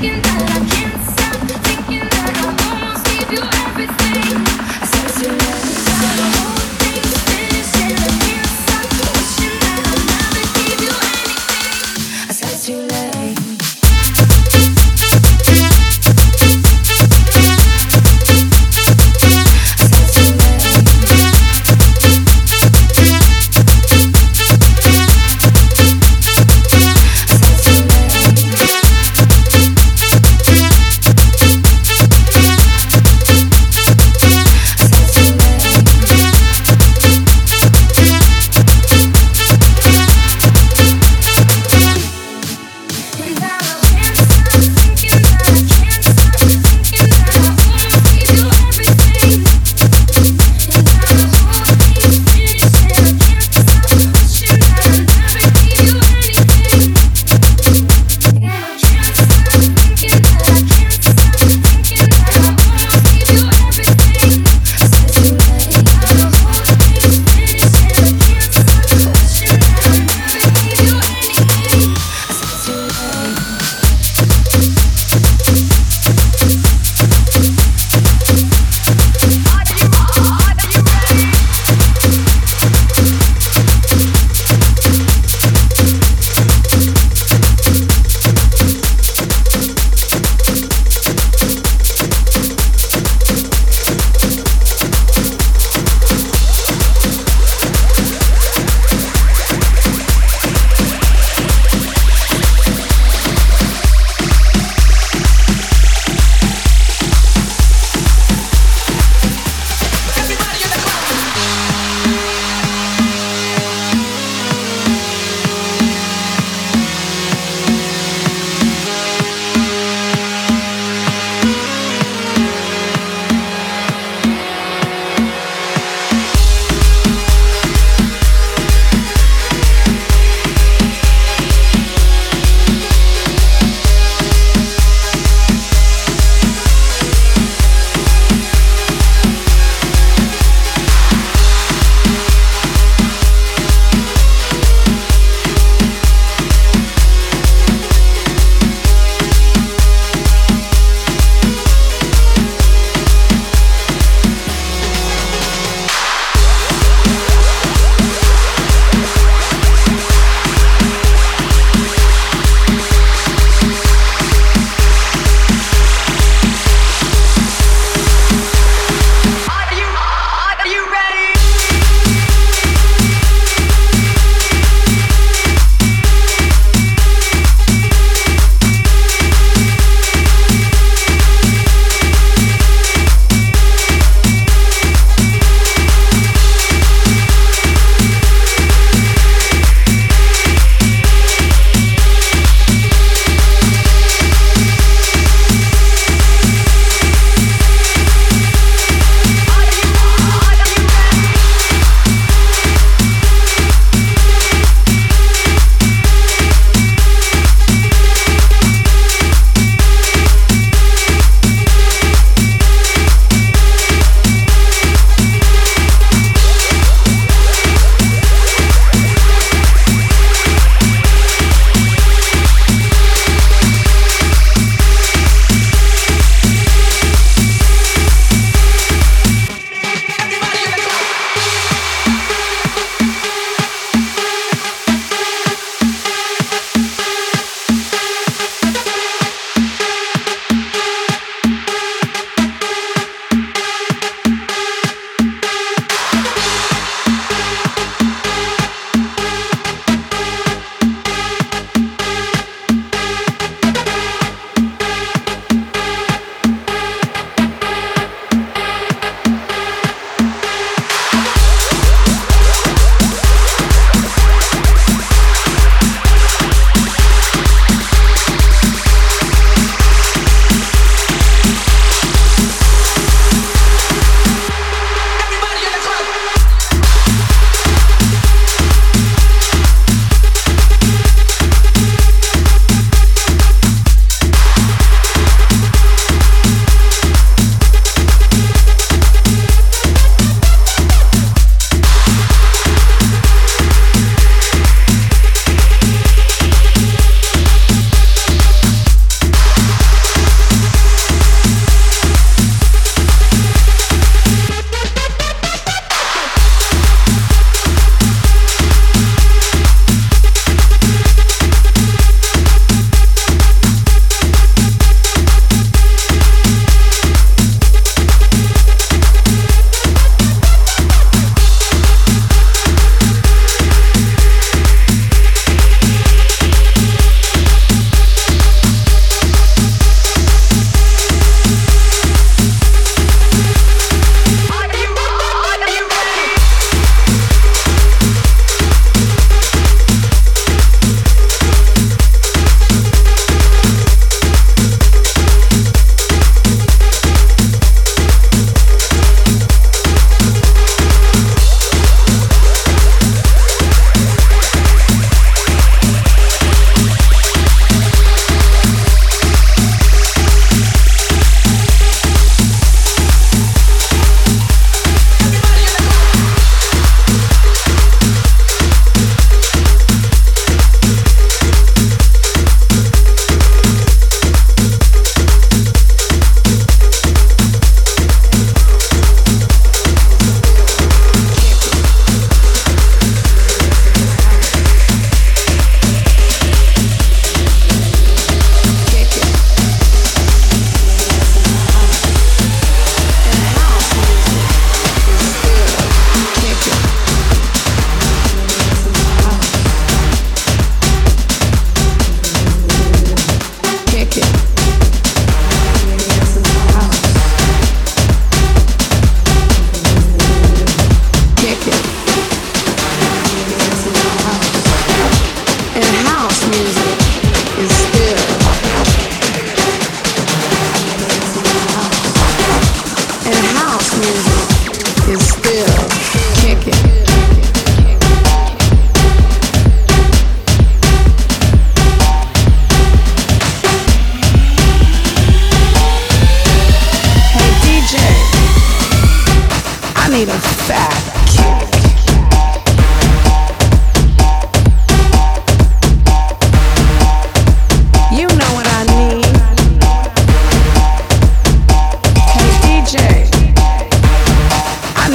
can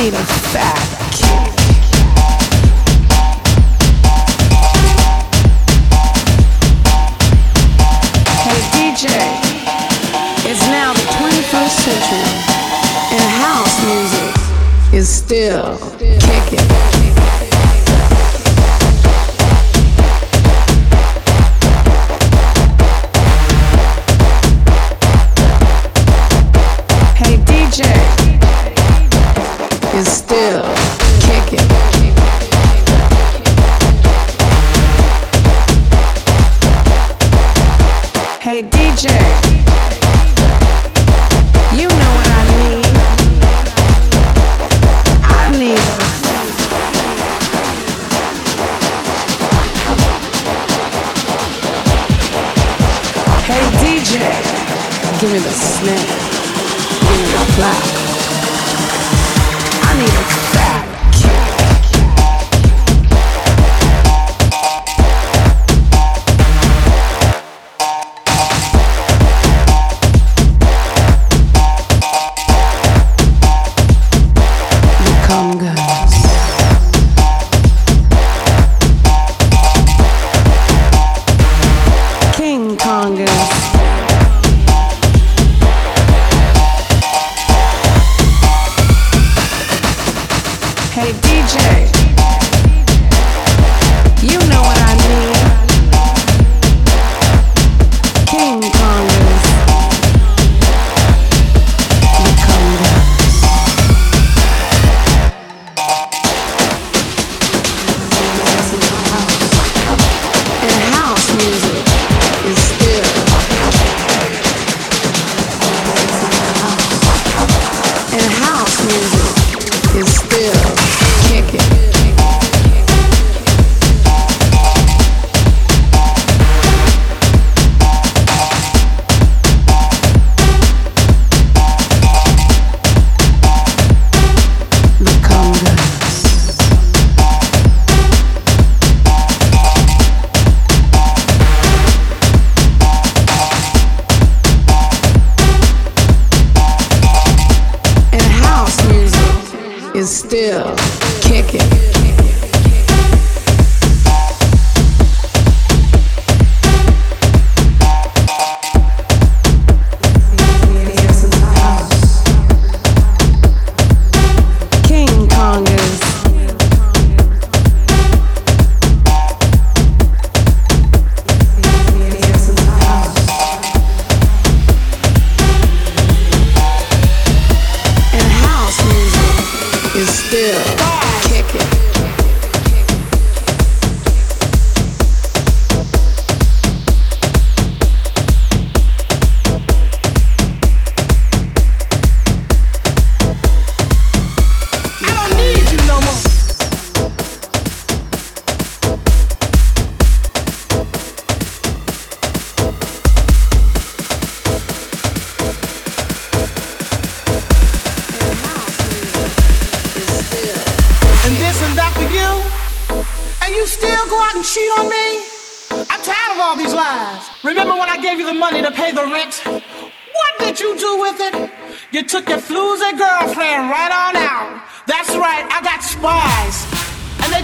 clean and fat.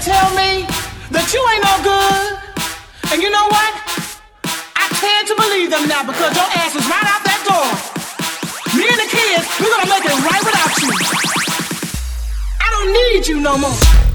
tell me that you ain't no good. And you know what? I tend to believe them now because your ass is right out that door. Me and the kids, we're gonna make it right without you. I don't need you no more.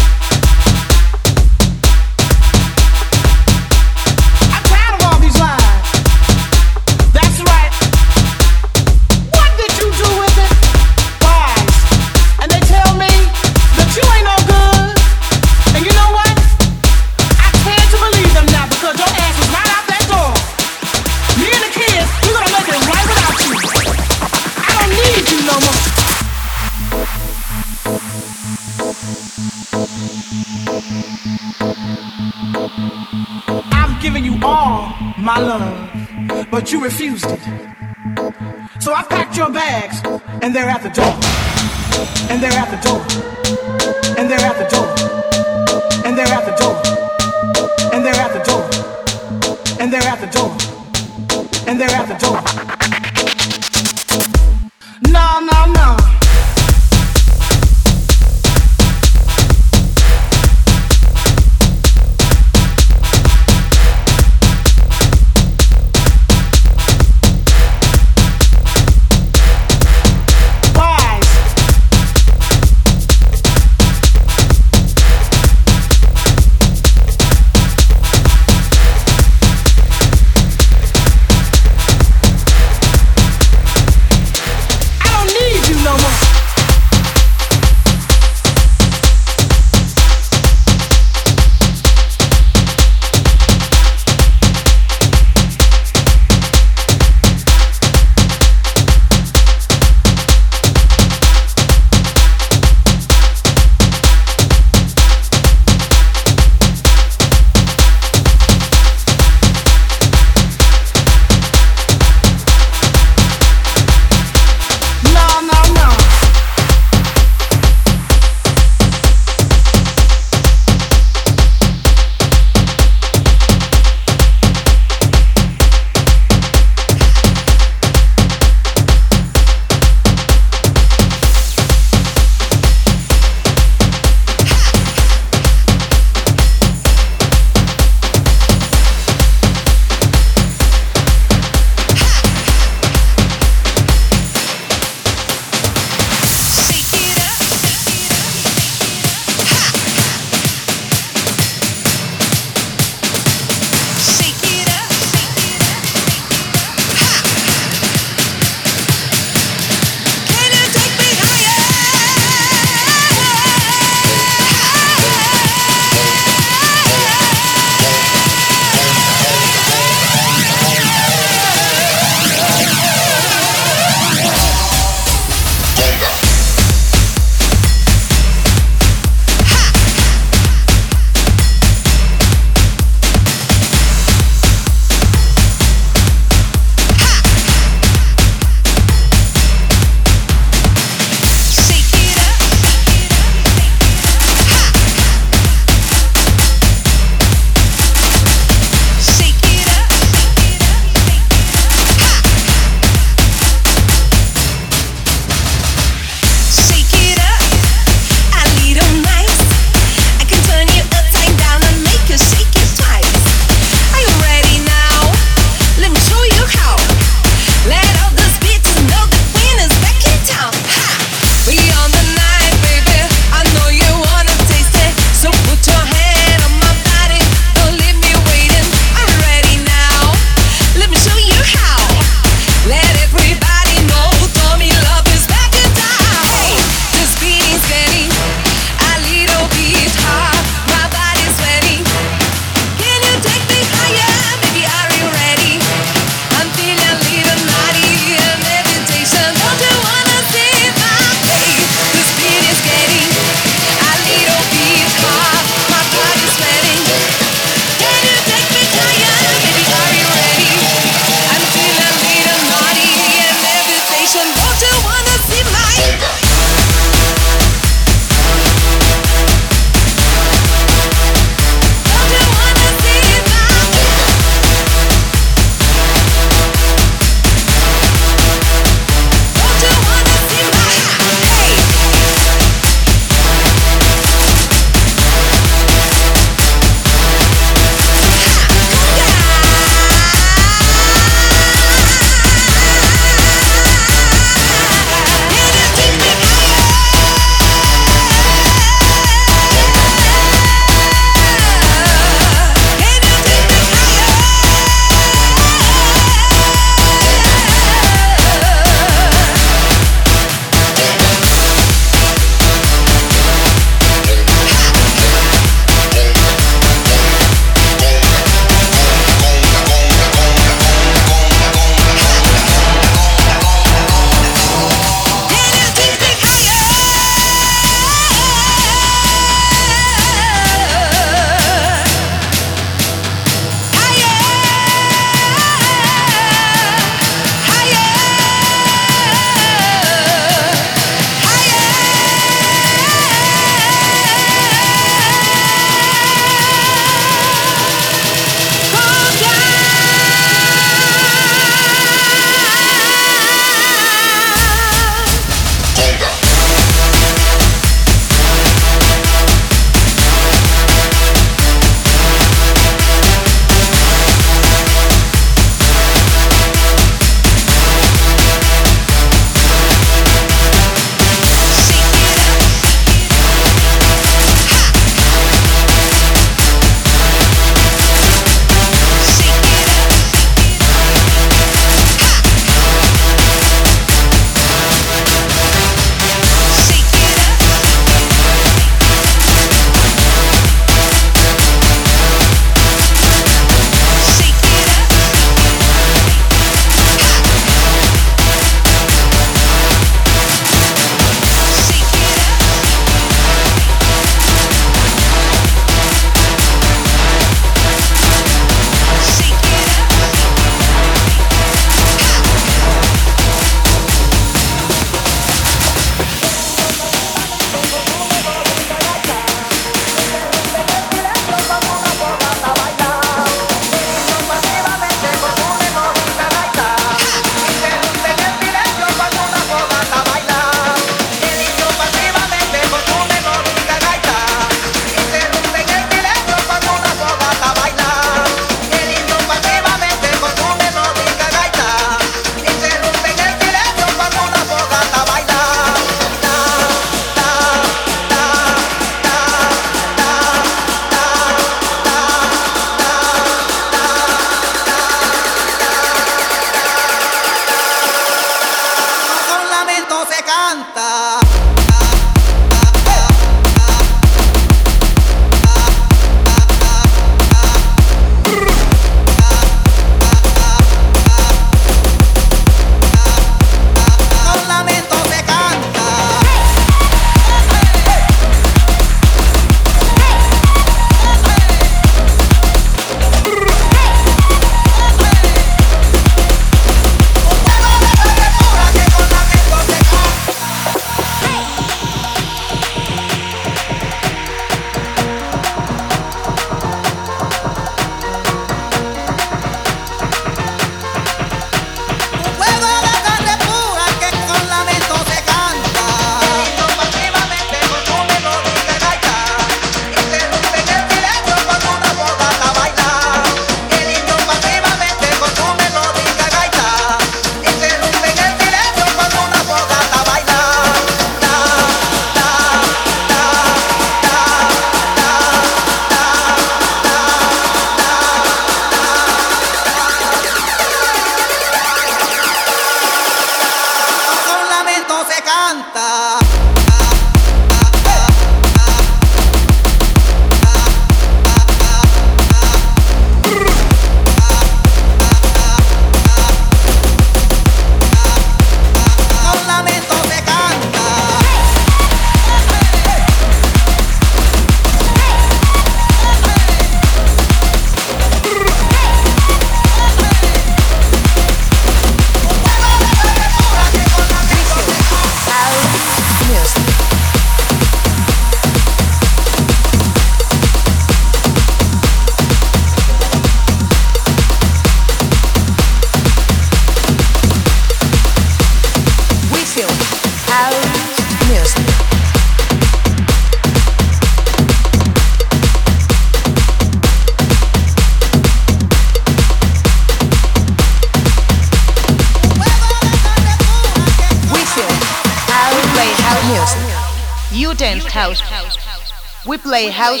play house.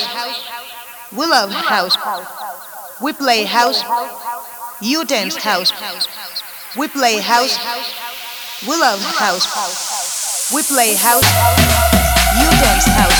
We love house. We play house. You dance house. We play house. We love house. We play house. You dance house.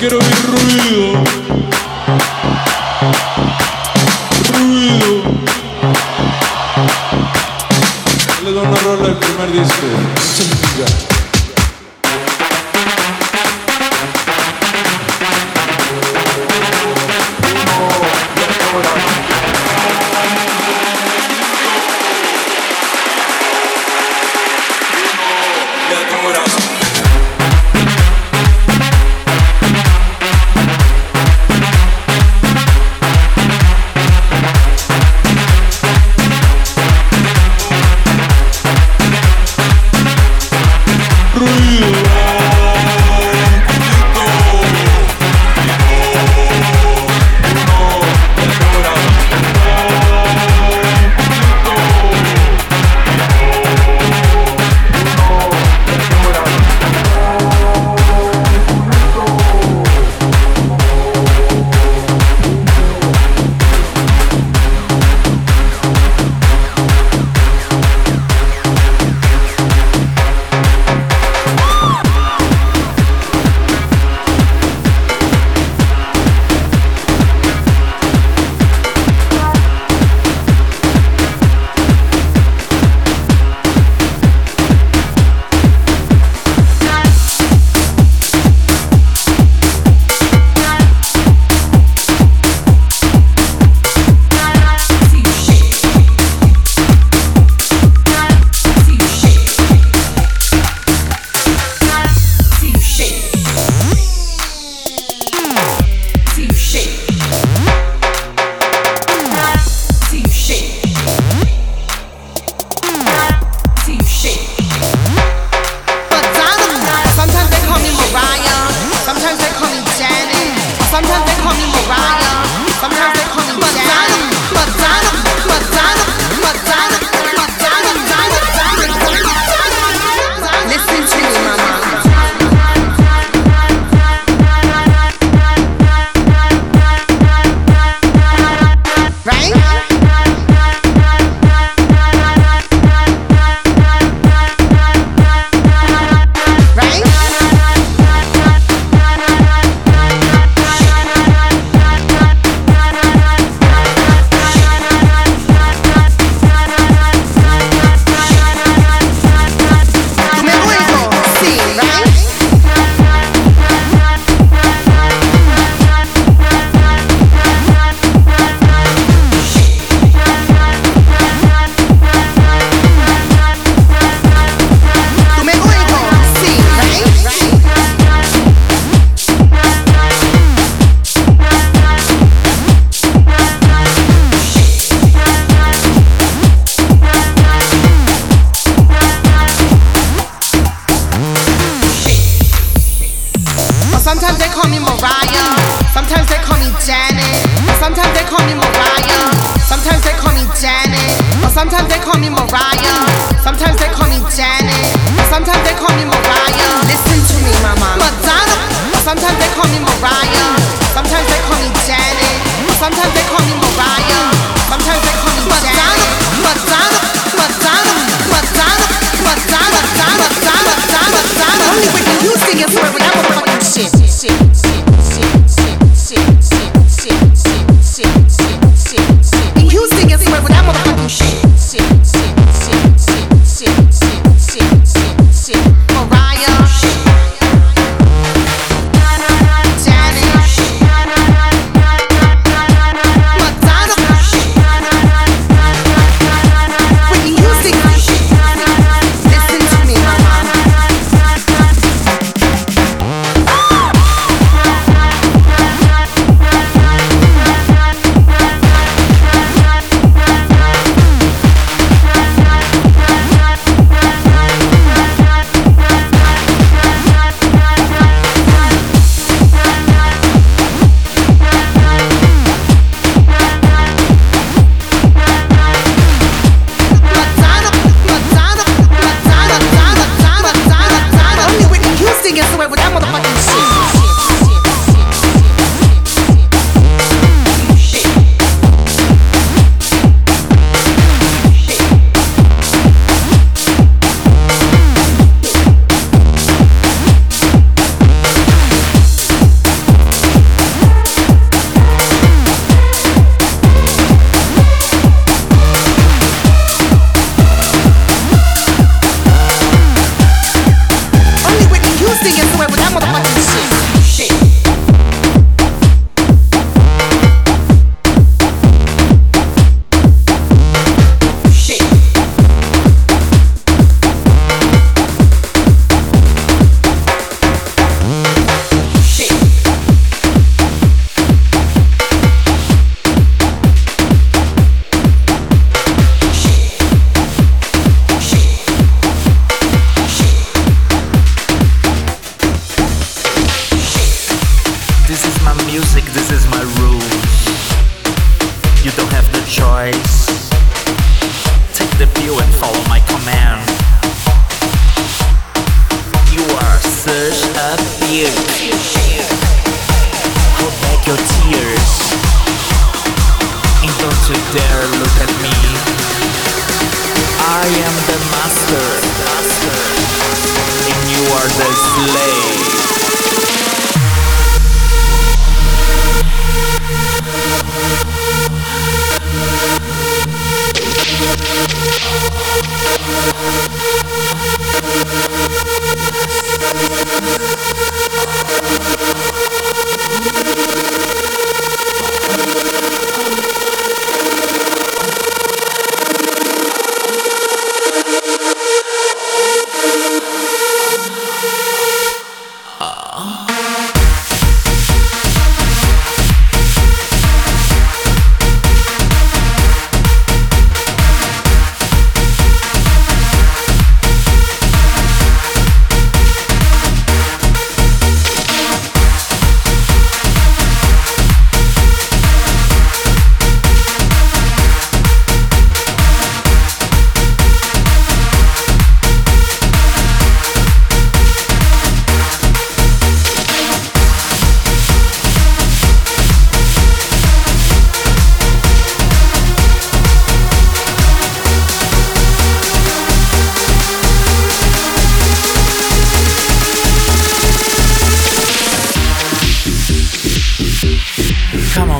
Quiero oír ruido.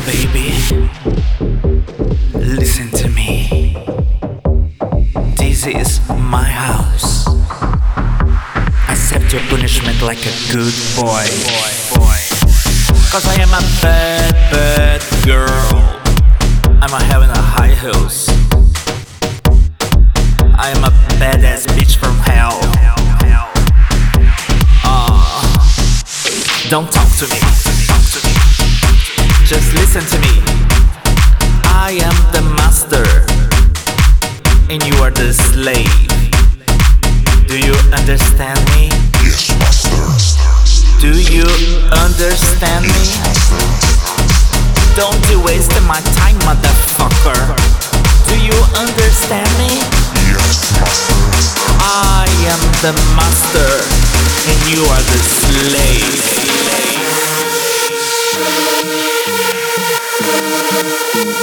Baby. Listen to me. This is my house. Accept your punishment like a good boy. Cause I am a bad, bad girl. I'm a having a high heels. I am a badass bitch from hell. Ah, don't talk to me. Just listen to me. I am the master, and you are the slave. Do you understand me? Yes, master. Do you understand me? Don't you waste my time, motherfucker. Do you understand me? Yes, master. I am the master, and you are the slave. Yes, master.